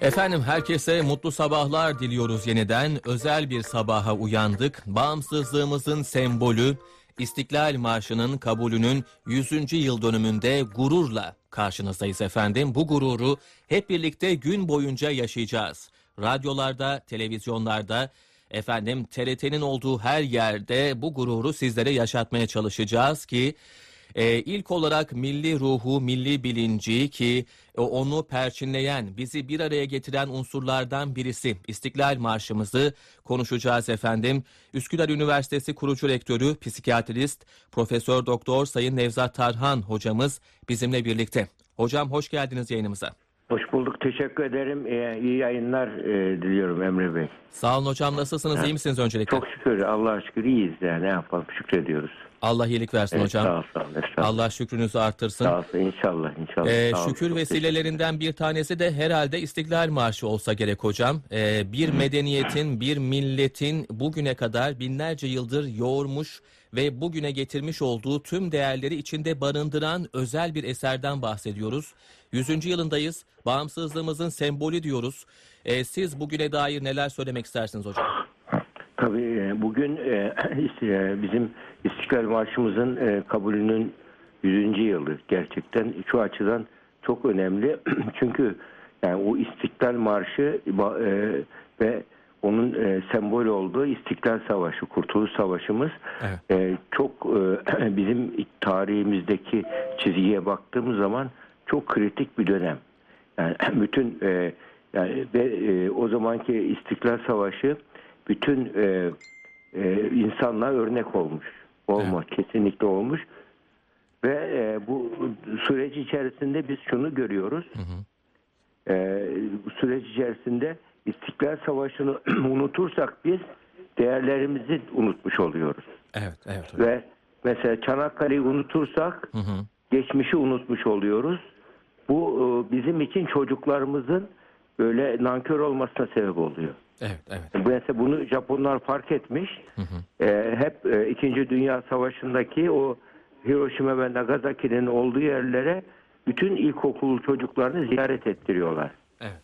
Efendim herkese mutlu sabahlar diliyoruz yeniden. Özel bir sabaha uyandık. Bağımsızlığımızın sembolü İstiklal Marşı'nın kabulünün 100. yıl dönümünde gururla karşınızdayız efendim. Bu gururu hep birlikte gün boyunca yaşayacağız. Radyolarda, televizyonlarda, efendim TRT'nin olduğu her yerde bu gururu sizlere yaşatmaya çalışacağız ki ee, ilk olarak milli ruhu, milli bilinci ki e, onu perçinleyen, bizi bir araya getiren unsurlardan birisi İstiklal Marşımızı konuşacağız efendim. Üsküdar Üniversitesi kurucu rektörü, psikiyatrist, Profesör Doktor Sayın Nevzat Tarhan hocamız bizimle birlikte. Hocam hoş geldiniz yayınımıza. Hoş bulduk. Teşekkür ederim. Ee, iyi yayınlar e, diliyorum Emre Bey. Sağ olun hocam. Nasılsınız? İyi misiniz öncelikle? Çok şükür. Allah'a şükür iyiyiz. Yani. Ne yapalım? Şükrediyoruz. Allah iyilik versin Evet, hocam. Sağ ol, sağ ol. estağfurullah. Allah şükrünüzü artırsın. Sağ olsun. İnşallah. inşallah. Ee, Sağ ol, şükür vesilelerinden bir tanesi de herhalde İstiklal Marşı olsa gerek hocam. Ee, bir medeniyetin, bir milletin bugüne kadar binlerce yıldır yoğurmuş ve bugüne getirmiş olduğu tüm değerleri içinde barındıran özel bir eserden bahsediyoruz. 100. yılındayız. Bağımsızlığımızın sembolü diyoruz. Ee, siz bugüne dair neler söylemek istersiniz hocam? Tabii e, bugün e, işte bizim İstiklal Marşımızın e, kabulünün 100. yılı gerçekten şu açıdan çok önemli. Çünkü yani o İstiklal Marşı e, ve onun e, sembol olduğu İstiklal Savaşı, Kurtuluş Savaşımız Evet. e, çok e, bizim tarihimizdeki çizgiye baktığımız zaman çok kritik bir dönem. Yani bütün e, yani ve e, o zamanki İstiklal Savaşı bütün e, e, insanlığa örnek olmuş. Olma kesinlikle olmuş. Ve e, bu süreç içerisinde biz şunu görüyoruz. E, bu süreç içerisinde İstiklal Savaşı'nı unutursak biz değerlerimizi unutmuş oluyoruz. Evet, evet hocam. Ve mesela Çanakkale'yi unutursak Hı hı. geçmişi unutmuş oluyoruz. Bu e, bizim için çocuklarımızın böyle nankör olmasına sebep oluyor. Evet, evet. Mesela bunu Japonlar fark etmiş. E, hep e, İkinci Dünya Savaşı'ndaki o Hiroşima ve Nagasaki'nin olduğu yerlere bütün ilkokul çocuklarını ziyaret ettiriyorlar. Evet.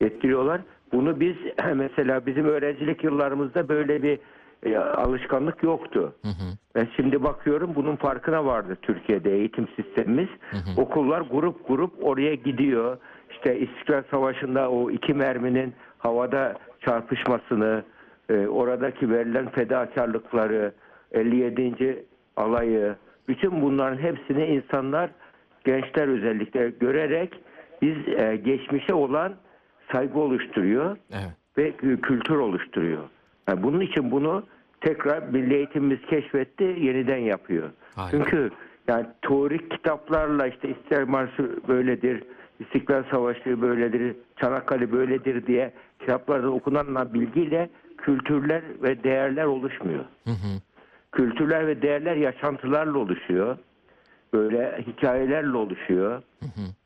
Ettiriyorlar. Bunu biz mesela bizim öğrencilik yıllarımızda böyle bir e, alışkanlık yoktu. Ben şimdi bakıyorum bunun farkına vardı Türkiye'de eğitim sistemimiz. Okullar grup grup oraya gidiyor. İşte İstiklal Savaşı'nda o iki merminin havada çarpışmasını, e, oradaki verilen fedakarlıkları, 57. alayı, bütün bunların hepsini insanlar, gençler özellikle görerek biz e, geçmişe olan saygı oluşturuyor Evet. ve kültür oluşturuyor. Yani bunun için bunu tekrar Milli Eğitimimiz keşfetti, yeniden yapıyor. Harika. Çünkü yani teorik kitaplarla işte İstiklal Marşı böyledir, İstiklal Savaşı böyledir, Çanakkale böyledir diye kitaplarda okunan bilgiyle kültürler ve değerler oluşmuyor. Hı hı. Kültürler ve değerler yaşantılarla oluşuyor. Böyle hikayelerle oluşuyor.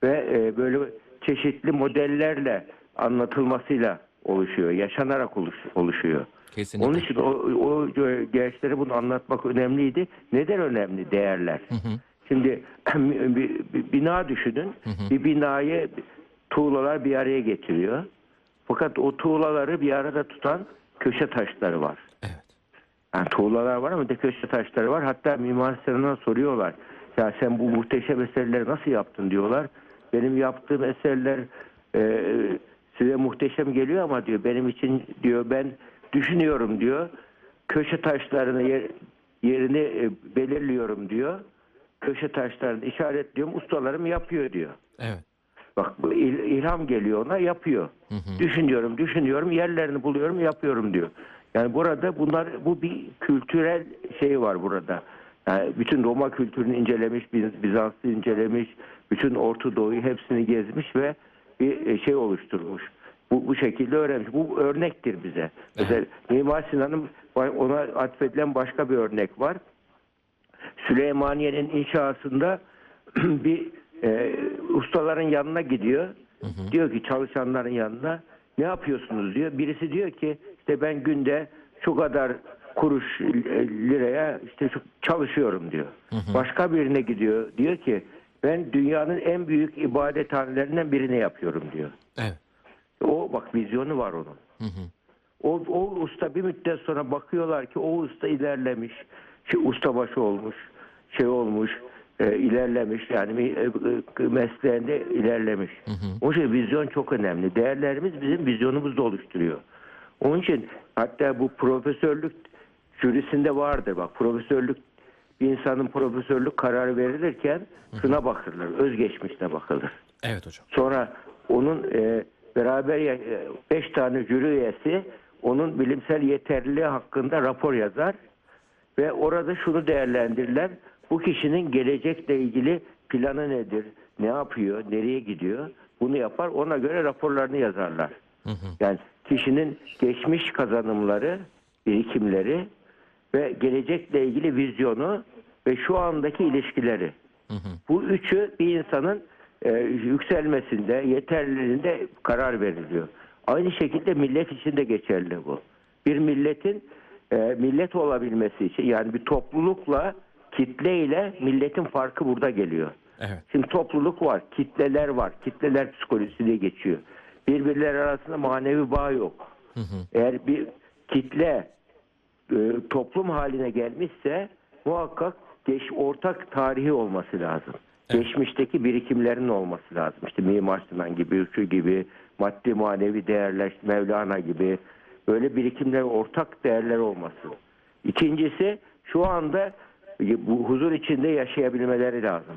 Ve e, böyle çeşitli modellerle anlatılmasıyla oluşuyor. Yaşanarak oluş- oluşuyor. Kesinlikle. Onun için o, o gençlere bunu anlatmak önemliydi. Neden önemli değerler? Şimdi bir, bir bina düşünün. Bir binayı tuğlalar bir araya getiriyor. Fakat o tuğlaları bir arada tutan köşe taşları var. Evet. Yani tuğlalar var ama de köşe taşları var. Hatta Mimar Sinan'a soruyorlar. Ya sen bu muhteşem eserleri nasıl yaptın diyorlar. Benim yaptığım eserler e, size muhteşem geliyor ama diyor benim için diyor ben düşünüyorum diyor. Köşe taşlarını yer- yerini e, belirliyorum diyor. Köşe taşlarını işaretliyorum. Ustalarım yapıyor diyor. Evet. Bak il- ilham geliyor ona yapıyor. Düşünüyorum, düşünüyorum, yerlerini buluyorum, yapıyorum diyor. Yani burada bunlar bu bir kültürel şey var burada. Yani bütün Roma kültürünü incelemiş, Biz- Bizans'ı incelemiş, bütün Orta Doğu'yu hepsini gezmiş ve bir e, şey oluşturmuş. Bu, bu şekilde öğrenmiş. Bu örnektir bize. Mesela Mimar Sinan'ın ona atfedilen başka bir örnek var. Süleymaniye'nin inşasında bir e, ustaların yanına gidiyor. Diyor ki çalışanların yanına ne yapıyorsunuz diyor. Birisi diyor ki işte ben günde şu kadar kuruş e, liraya işte şu- çalışıyorum diyor. Başka birine gidiyor. Diyor ki ben dünyanın en büyük ibadethanelerinden birini yapıyorum diyor. Evet. O bak vizyonu var onun. O, o usta bir müddet sonra bakıyorlar ki o usta ilerlemiş, şey, ustabaşı olmuş, şey olmuş, e, ilerlemiş yani e, e, mesleğinde ilerlemiş. O şey vizyon çok önemli. Değerlerimiz bizim vizyonumuzu da oluşturuyor. Onun için hatta bu profesörlük jürisinde vardır bak profesörlük bir insanın profesörlük kararı verilirken şuna bakılır, özgeçmişine bakılır. Evet hocam. Sonra onun e, beraber ya- e, beş tane jüri üyesi onun bilimsel yeterliliği hakkında rapor yazar ve orada şunu değerlendirirler. Bu kişinin gelecekle ilgili planı nedir? Ne yapıyor? Nereye gidiyor? Bunu yapar. Ona göre raporlarını yazarlar. Yani kişinin geçmiş kazanımları, birikimleri ve gelecekle ilgili vizyonu ve şu andaki ilişkileri. Bu üçü bir insanın e, yükselmesinde, yeterliliğinde karar veriliyor. Aynı şekilde millet için de geçerli bu. Bir milletin e, millet olabilmesi için yani bir toplulukla kitle ile milletin farkı burada geliyor. Evet. Şimdi topluluk var, kitleler var. Kitleler psikolojisi diye geçiyor. Birbirleri arasında manevi bağ yok. Eğer bir kitle e, toplum haline gelmişse muhakkak geç, ortak tarihi olması lazım. Geçmişteki birikimlerin olması lazım. İşte Mimar Sinan gibi, şu gibi, maddi manevi değerler, Mevlana gibi böyle birikimler, ortak değerler olması. İkincisi şu anda bu huzur içinde yaşayabilmeleri lazım.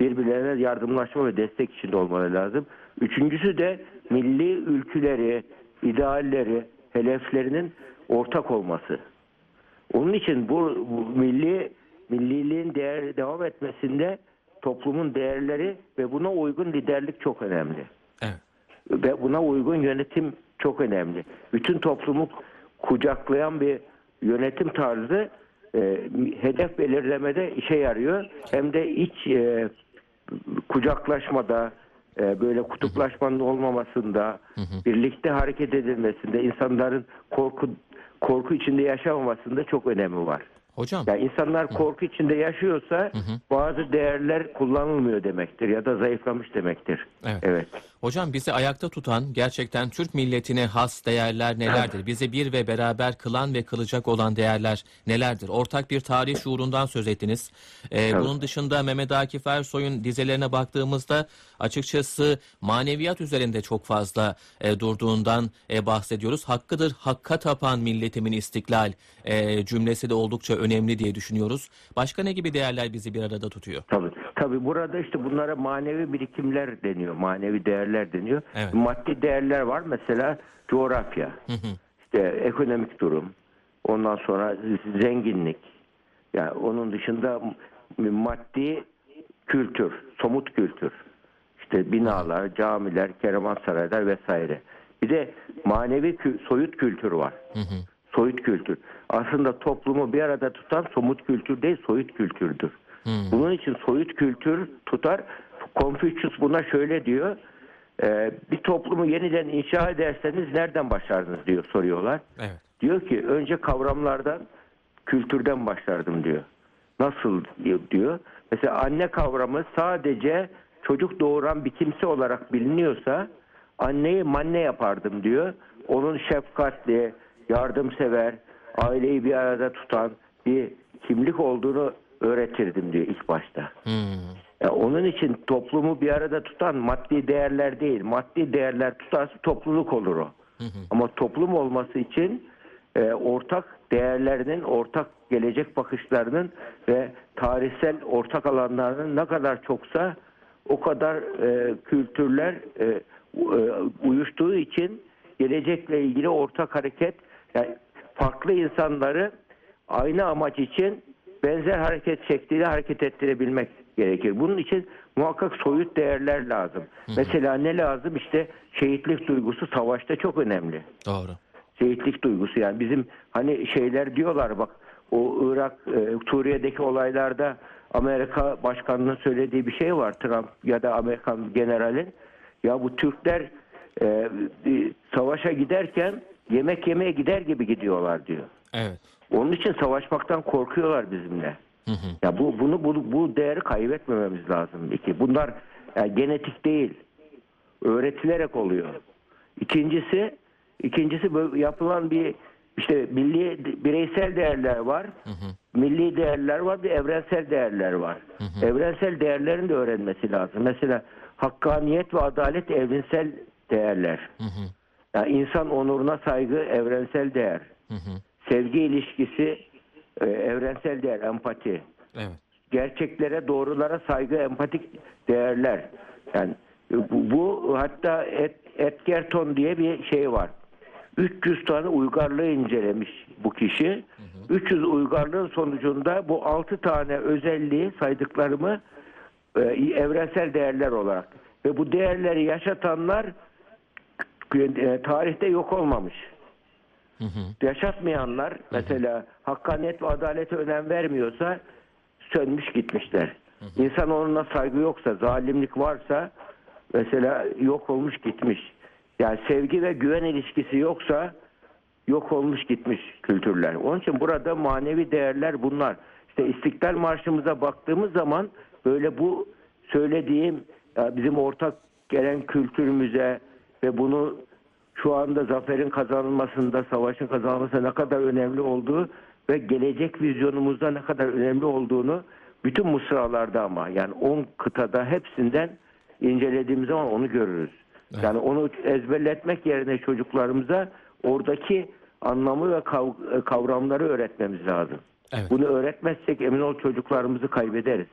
Birbirlerine yardımlaşma ve destek içinde olmaları lazım. Üçüncüsü de milli ülküleri, idealleri, hedeflerinin ortak olması. Onun için bu, bu milli milliliğin değer devam etmesinde toplumun değerleri ve buna uygun liderlik çok önemli. Evet. Ve buna uygun yönetim çok önemli. Bütün toplumu kucaklayan bir yönetim tarzı e, hedef belirlemede işe yarıyor. Hem de iç e, kucaklaşmada e, böyle kutuplaşmanın olmamasında, birlikte hareket edilmesinde, insanların korku korku içinde yaşamamasında çok önemi var. Hocam. Yani insanlar korku içinde yaşıyorsa bazı değerler kullanılmıyor demektir ya da zayıflamış demektir. Evet. evet. Hocam bizi ayakta tutan gerçekten Türk milletine has değerler nelerdir? Bizi bir ve beraber kılan ve kılacak olan değerler nelerdir? Ortak bir tarih şuurundan söz ettiniz. Ee, bunun dışında Mehmet Akif Ersoy'un dizelerine baktığımızda açıkçası maneviyat üzerinde çok fazla e, durduğundan e, bahsediyoruz. Hakkıdır hakka tapan milletimin istiklal e, cümlesi de oldukça önemli diye düşünüyoruz. Başka ne gibi değerler bizi bir arada tutuyor? Tabii. Tabii burada işte bunlara manevi birikimler deniyor. Manevi değerler deniyor. Evet. Maddi değerler var. Mesela coğrafya. işte ekonomik durum. Ondan sonra zenginlik. Yani onun dışında maddi kültür, somut kültür. İşte binalar, camiler, kervansaraylar vesaire. Bir de manevi kü- soyut kültür var. Soyut kültür. Aslında toplumu bir arada tutan somut kültür değil, soyut kültürdür. Bunun için soyut kültür tutar. Confucius buna şöyle diyor. E, bir toplumu yeniden inşa ederseniz nereden başlardınız diyor soruyorlar. Evet. Diyor ki önce kavramlardan, kültürden başlardım diyor. Nasıl diyor-. Mesela anne kavramı sadece çocuk doğuran bir kimse olarak biliniyorsa anneyi manne yapardım diyor. Onun şefkatli, yardımsever, aileyi bir arada tutan bir kimlik olduğunu öğretirdim diyor ilk başta. Hmm. Ya onun için toplumu bir arada tutan maddi değerler değil. Maddi değerler tutarsa topluluk olur o. Ama toplum olması için e, ortak değerlerinin, ortak gelecek bakışlarının ve tarihsel ortak alanlarının ne kadar çoksa o kadar e, kültürler e, e, uyuştuğu için gelecekle ilgili ortak hareket yani farklı insanları aynı amaç için benzer hareket şekliyle hareket ettirebilmek gerekir. Bunun için muhakkak soyut değerler lazım. Mesela ne lazım? İşte şehitlik duygusu savaşta çok önemli. Doğru. Şehitlik duygusu yani bizim hani şeyler diyorlar bak o Irak, e, Suriye'deki olaylarda Amerika başkanının söylediği bir şey var Trump ya da Amerikan generalin. Ya bu Türkler e, bir savaşa giderken yemek yemeye gider gibi gidiyorlar diyor. Evet. Onun için savaşmaktan korkuyorlar bizimle. Ya bu bunu bu, bu değeri kaybetmememiz lazım. İki, bunlar yani genetik değil. Öğretilerek oluyor. İkincisi ikincisi yapılan bir işte milli bireysel değerler var. Milli değerler var, bir evrensel değerler var. Evrensel değerlerin de öğrenmesi lazım. Mesela hakkaniyet ve adalet evrensel değerler. Yani insan onuruna saygı evrensel değer. Sevgi ilişkisi e, evrensel değer, empati. Evet. Gerçeklere, doğrulara saygı, empatik değerler. Yani bu, bu hatta Et, Edgerton diye bir şey var. 300 tane uygarlığı incelemiş bu kişi. 300 uygarlığın sonucunda bu 6 tane özelliği saydıklarımı e, evrensel değerler olarak ve bu değerleri yaşatanlar e, tarihte yok olmamış. Yaşatmayanlar mesela hakkaniyet ve adalete önem vermiyorsa sönmüş gitmişler. İnsan onuna saygı yoksa, zalimlik varsa mesela yok olmuş gitmiş. Yani sevgi ve güven ilişkisi yoksa yok olmuş gitmiş kültürler. Onun için burada manevi değerler bunlar. İşte İstiklal Marşımıza baktığımız zaman böyle bu söylediğim bizim ortak gelen kültürümüze ve bunu şu anda zaferin kazanılmasında, savaşın kazanılmasında ne kadar önemli olduğu ve gelecek vizyonumuzda ne kadar önemli olduğunu bütün mısralarda ama yani 10 kıtada hepsinden incelediğimiz zaman onu görürüz. Yani onu ezberletmek yerine çocuklarımıza oradaki anlamı ve kav- kavramları öğretmemiz lazım. Evet. Bunu öğretmezsek emin ol çocuklarımızı kaybederiz.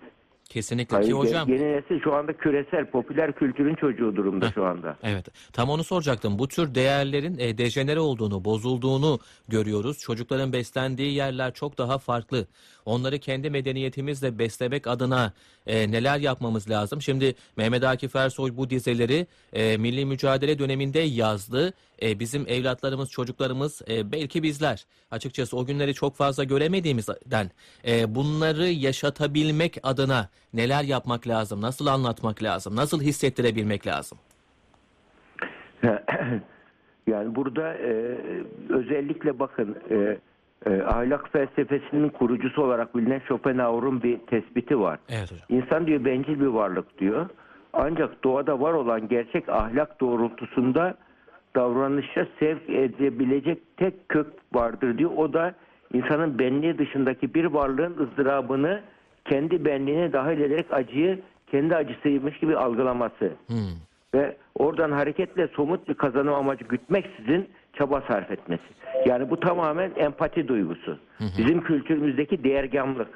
Kesinlikle Hayır, ki hocam. Yeni nesil şu anda küresel popüler kültürün çocuğu durumda şu anda. Evet. Tam onu soracaktım. Bu tür değerlerin e, dejenere olduğunu, bozulduğunu görüyoruz. Çocukların beslendiği yerler çok daha farklı. Onları kendi medeniyetimizle beslemek adına e, neler yapmamız lazım? Şimdi Mehmet Akif Ersoy bu dizeleri e, milli mücadele döneminde yazdı. E, bizim evlatlarımız, çocuklarımız, e, belki bizler açıkçası o günleri çok fazla göremediğimizden e, bunları yaşatabilmek adına neler yapmak lazım? Nasıl anlatmak lazım? Nasıl hissettirebilmek lazım? Yani burada e, özellikle bakın e, e, ahlak felsefesinin kurucusu olarak bilinen Schopenhauer'un bir tespiti var. Evet hocam. İnsan diyor bencil bir varlık diyor. Ancak doğada var olan gerçek ahlak doğrultusunda davranışa sevk edebilecek tek kök vardır diyor. O da insanın benliği dışındaki bir varlığın ızdırabını kendi benliğine dahil ederek acıyı kendi acısıymış gibi algılaması. Hmm. Ve oradan hareketle somut bir kazanım amacı gütmeksizin çaba sarf etmesi. Yani bu tamamen empati duygusu. Bizim kültürümüzdeki değergamlık,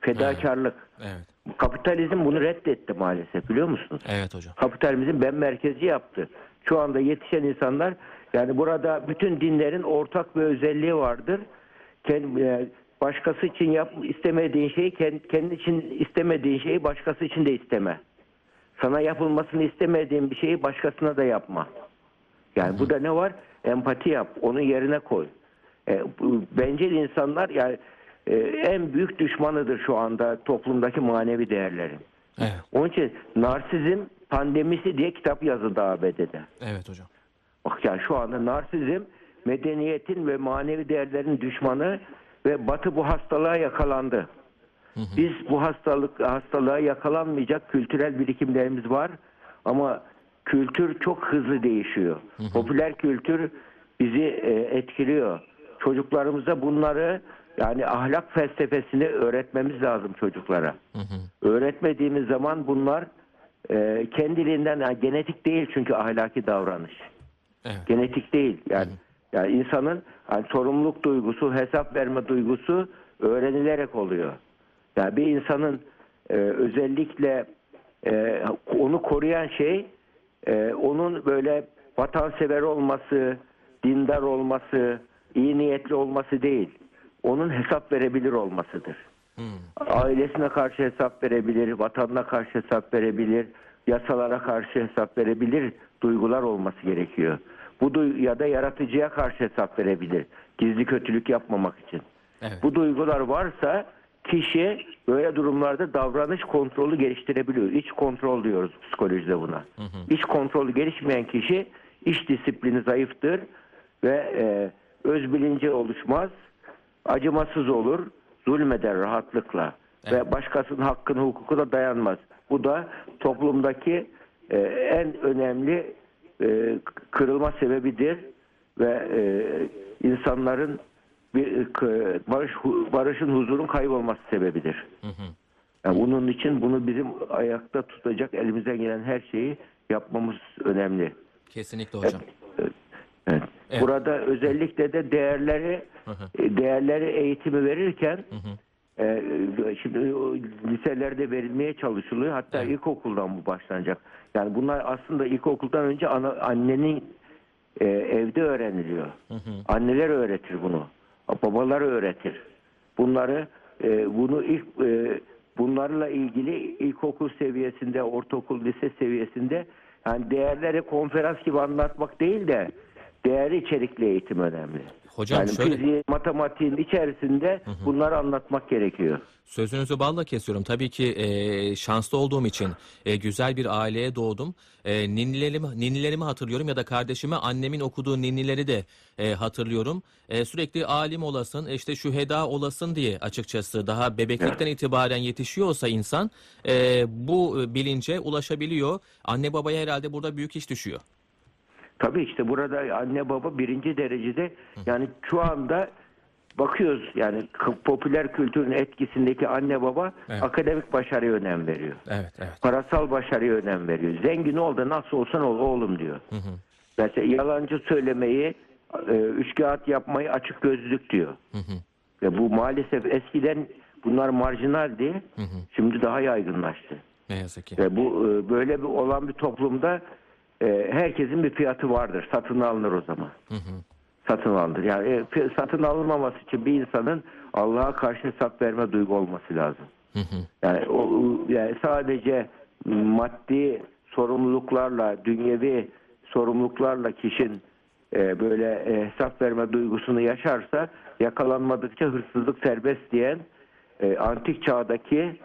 fedakarlık. Evet. Kapitalizm bunu reddetti maalesef biliyor musunuz? Evet hocam. Kapitalizm ben merkezci yaptı. Şu anda yetişen insanlar yani burada bütün dinlerin ortak bir özelliği vardır. Kendi, e, başkası için yap, istemediğin şeyi kendi için istemediğin şeyi başkası için de isteme. Sana yapılmasını istemediğin bir şeyi başkasına da yapma. Yani bu da ne var? Empati yap. Onun yerine koy. E, bencil insanlar yani e, en büyük düşmanıdır şu anda toplumdaki manevi değerlerin. Evet. Onun için narsizm pandemisi diye kitap yazıldı ABD'de. Evet hocam. Bak yani şu anda narsizm medeniyetin ve manevi değerlerin düşmanı ve Batı bu hastalığa yakalandı. Biz bu hastalık hastalığa yakalanmayacak kültürel birikimlerimiz var ama kültür çok hızlı değişiyor. Popüler kültür bizi e, etkiliyor. Çocuklarımıza bunları yani ahlak felsefesini öğretmemiz lazım çocuklara. Öğretmediğimiz zaman bunlar e, kendiliğinden yani genetik değil çünkü ahlaki davranış. Evet. Genetik değil yani. Yani insanın yani sorumluluk duygusu, hesap verme duygusu öğrenilerek oluyor. Yani bir insanın e, özellikle e, onu koruyan şey e, onun böyle vatansever olması, dindar olması, iyi niyetli olması değil. Onun hesap verebilir olmasıdır. Ailesine karşı hesap verebilir, vatanına karşı hesap verebilir, yasalara karşı hesap verebilir duygular olması gerekiyor. Bu duy- ya da yaratıcıya karşı hesap verebilir. Gizli kötülük yapmamak için. Evet. Bu duygular varsa kişi böyle durumlarda davranış kontrolü geliştirebiliyor. İç kontrol diyoruz psikolojide buna. İç kontrolü gelişmeyen kişi iç disiplini zayıftır ve e, öz bilinci oluşmaz, acımasız olur, zulmeder rahatlıkla ve başkasının hakkını hukukuna dayanmaz. Bu da toplumdaki e, en önemli e, kırılma sebebidir ve e, insanların bir k- barış barışın huzurun kaybolması sebebidir. Yani bunun için bunu bizim ayakta tutacak elimizden gelen her şeyi yapmamız önemli. Kesinlikle hocam. Evet. Evet. Burada özellikle de değerleri e, değerleri eğitimi verirken e, şimdi liselerde verilmeye çalışılıyor. Hatta ilkokuldan bu başlanacak. Yani bunlar aslında ilkokuldan önce ana, annenin e, evde öğreniliyor. Anneler öğretir bunu. Babalar öğretir. Bunları e, bunu ilk e, bunlarla ilgili ilkokul seviyesinde, ortaokul, lise seviyesinde yani değerleri konferans gibi anlatmak değil de değerli içerikli eğitim önemli. Hocam yani şöyle- fiziğin, matematiğin içerisinde bunları anlatmak gerekiyor. Sözünüzü balla kesiyorum. Tabii ki e, şanslı olduğum için e, güzel bir aileye doğdum. E, ninnilerimi, ninnilerimi hatırlıyorum ya da kardeşime annemin okuduğu ninnileri de e, hatırlıyorum. E, sürekli alim olasın, işte şüheda olasın diye açıkçası daha bebeklikten itibaren yetişiyorsa insan e, bu bilince ulaşabiliyor. Anne babaya herhalde burada büyük iş düşüyor. Tabii işte burada anne baba birinci derecede yani şu anda bakıyoruz yani popüler kültürün etkisindeki anne baba Evet. akademik başarıya önem veriyor. Evet, evet. Parasal başarıya önem veriyor. Zengin ol da nasıl olsan ol oğlum diyor. Mesela yalancı söylemeyi, e, üç kağıt yapmayı açık gözlülük diyor. Ve bu maalesef eskiden bunlar marjinaldi. Şimdi daha yaygınlaştı. Ne yazık ki. Ve bu e, böyle bir olan bir toplumda e, herkesin bir fiyatı vardır. Satın alınır o zaman. Satın alınır. Yani e, satın alınmaması için bir insanın Allah'a karşı hesap verme duygu olması lazım. Yani o o- yani sadece maddi sorumluluklarla, dünyevi sorumluluklarla kişinin e, böyle e, hesap verme duygusunu yaşarsa yakalanmadıkça hırsızlık serbest diyen e, antik çağdaki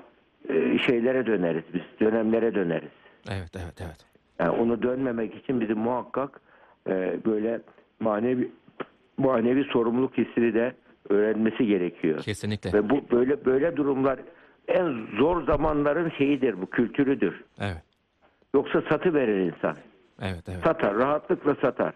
e, şeylere döneriz biz, dönemlere döneriz. Evet, evet, evet. Yani onu dönmemek için bizim muhakkak e, böyle manevi manevi sorumluluk hissini de öğrenmesi gerekiyor. Kesinlikle. Ve bu böyle böyle durumlar en zor zamanların şeyidir bu kültürüdür. Evet, Yoksa satı verir insan. evet, evet. Satar, rahatlıkla satar.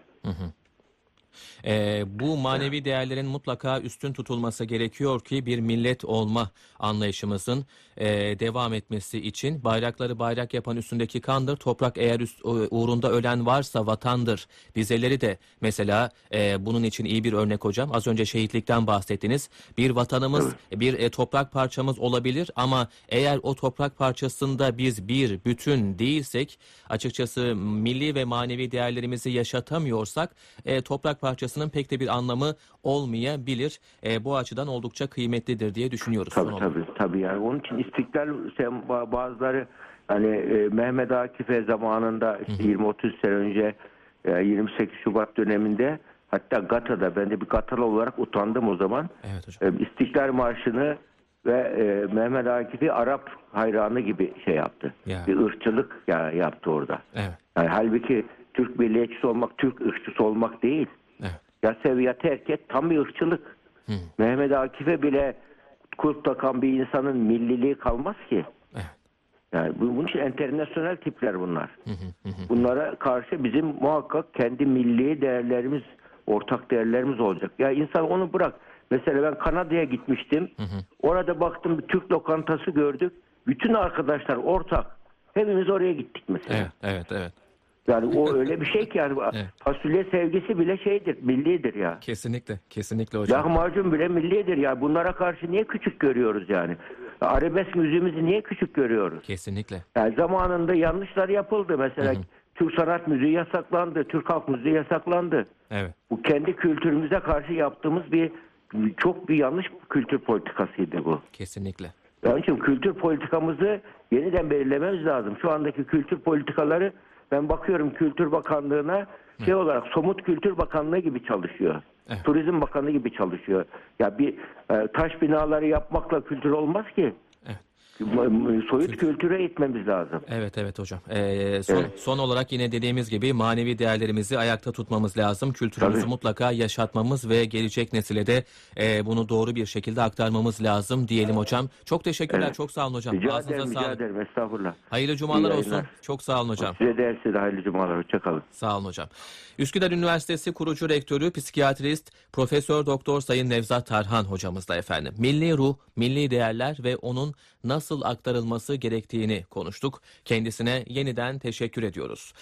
Ee, bu manevi değerlerin mutlaka üstün tutulması gerekiyor ki bir millet olma anlayışımızın e, devam etmesi için bayrakları bayrak yapan üstündeki kandır. Toprak eğer üst, uğrunda ölen varsa vatandır. Bizeleri de mesela e, bunun için iyi bir örnek hocam. Az önce şehitlikten bahsettiniz. Bir vatanımız, bir e, toprak parçamız olabilir ama eğer o toprak parçasında biz bir bütün değilsek açıkçası milli ve manevi değerlerimizi yaşatamıyorsak e, toprak parçasının pek de bir anlamı olmayabilir. E, bu açıdan oldukça kıymetlidir diye düşünüyoruz. Tabii tabii tabii yani onun için istiklal sen ba- bazıları hani e, Mehmet Akif'e zamanında işte 20-30 sene önce e, 28 Şubat döneminde hatta Gata'da ben de bir Gatalı olarak utandım o zaman. Evet hocam. E, İstiklal Marşı'nı ve e, Mehmet Akif'i Arap hayranı gibi şey yaptı. Ya. Bir ırkçılık ya, yaptı orada. Evet. Yani halbuki Türk milliyetçisi olmak, Türk ırkçısı olmak değil. Ya sev ya terk et tam bir ırkçılık. Mehmet Akif'e bile kulp takan bir insanın milliliği kalmaz ki. Evet. Yani bu- bunun için internasyonel tipler bunlar. Bunlara karşı bizim muhakkak kendi milli değerlerimiz, ortak değerlerimiz olacak. Ya insan onu bırak. Mesela ben Kanada'ya gitmiştim. Orada baktım bir Türk lokantası gördük. Bütün arkadaşlar ortak. Hepimiz oraya gittik mesela. Evet, evet, evet. Yani o öyle bir şey ki yani Evet. fasulye sevgisi bile şeydir, millidir ya. Kesinlikle, kesinlikle hocam. Lahmacun bile millidir ya. Bunlara karşı niye küçük görüyoruz yani? Arabesk müziğimizi niye küçük görüyoruz? Kesinlikle. Yani zamanında yanlışlar yapıldı. Mesela Türk sanat müziği yasaklandı, Türk halk müziği yasaklandı. Evet. Bu kendi kültürümüze karşı yaptığımız bir çok bir yanlış kültür politikasıydı bu. Kesinlikle. Onun için kültür politikamızı yeniden belirlememiz lazım. Şu andaki kültür politikaları ben bakıyorum Kültür Bakanlığı'na şey olarak somut Kültür Bakanlığı gibi çalışıyor. Evet. Turizm Bakanlığı gibi çalışıyor. Ya bir e, taş binaları yapmakla kültür olmaz ki. Evet. soyut kültüre itmemiz lazım. Evet evet hocam. Ee, son, son olarak yine dediğimiz gibi manevi değerlerimizi ayakta tutmamız lazım. Kültürümüzü Tabii. mutlaka yaşatmamız ve gelecek nesile de e, bunu doğru bir şekilde aktarmamız lazım diyelim hocam. Çok teşekkürler. Evet. Çok sağ olun hocam. Rica Ağzınıza ederim, rica sağlık. ederim. Estağfurullah. Hayırlı cumalar olsun. Çok sağ olun hocam. Size de size de hayırlı cumalar. Hoşçakalın. Sağ olun hocam. Üsküdar Üniversitesi kurucu rektörü, psikiyatrist, Profesör Doktor Sayın Nevzat Tarhan hocamızla efendim. Milli ruh, milli değerler ve onun nasıl aktarılması gerektiğini konuştuk. Kendisine yeniden teşekkür ediyoruz.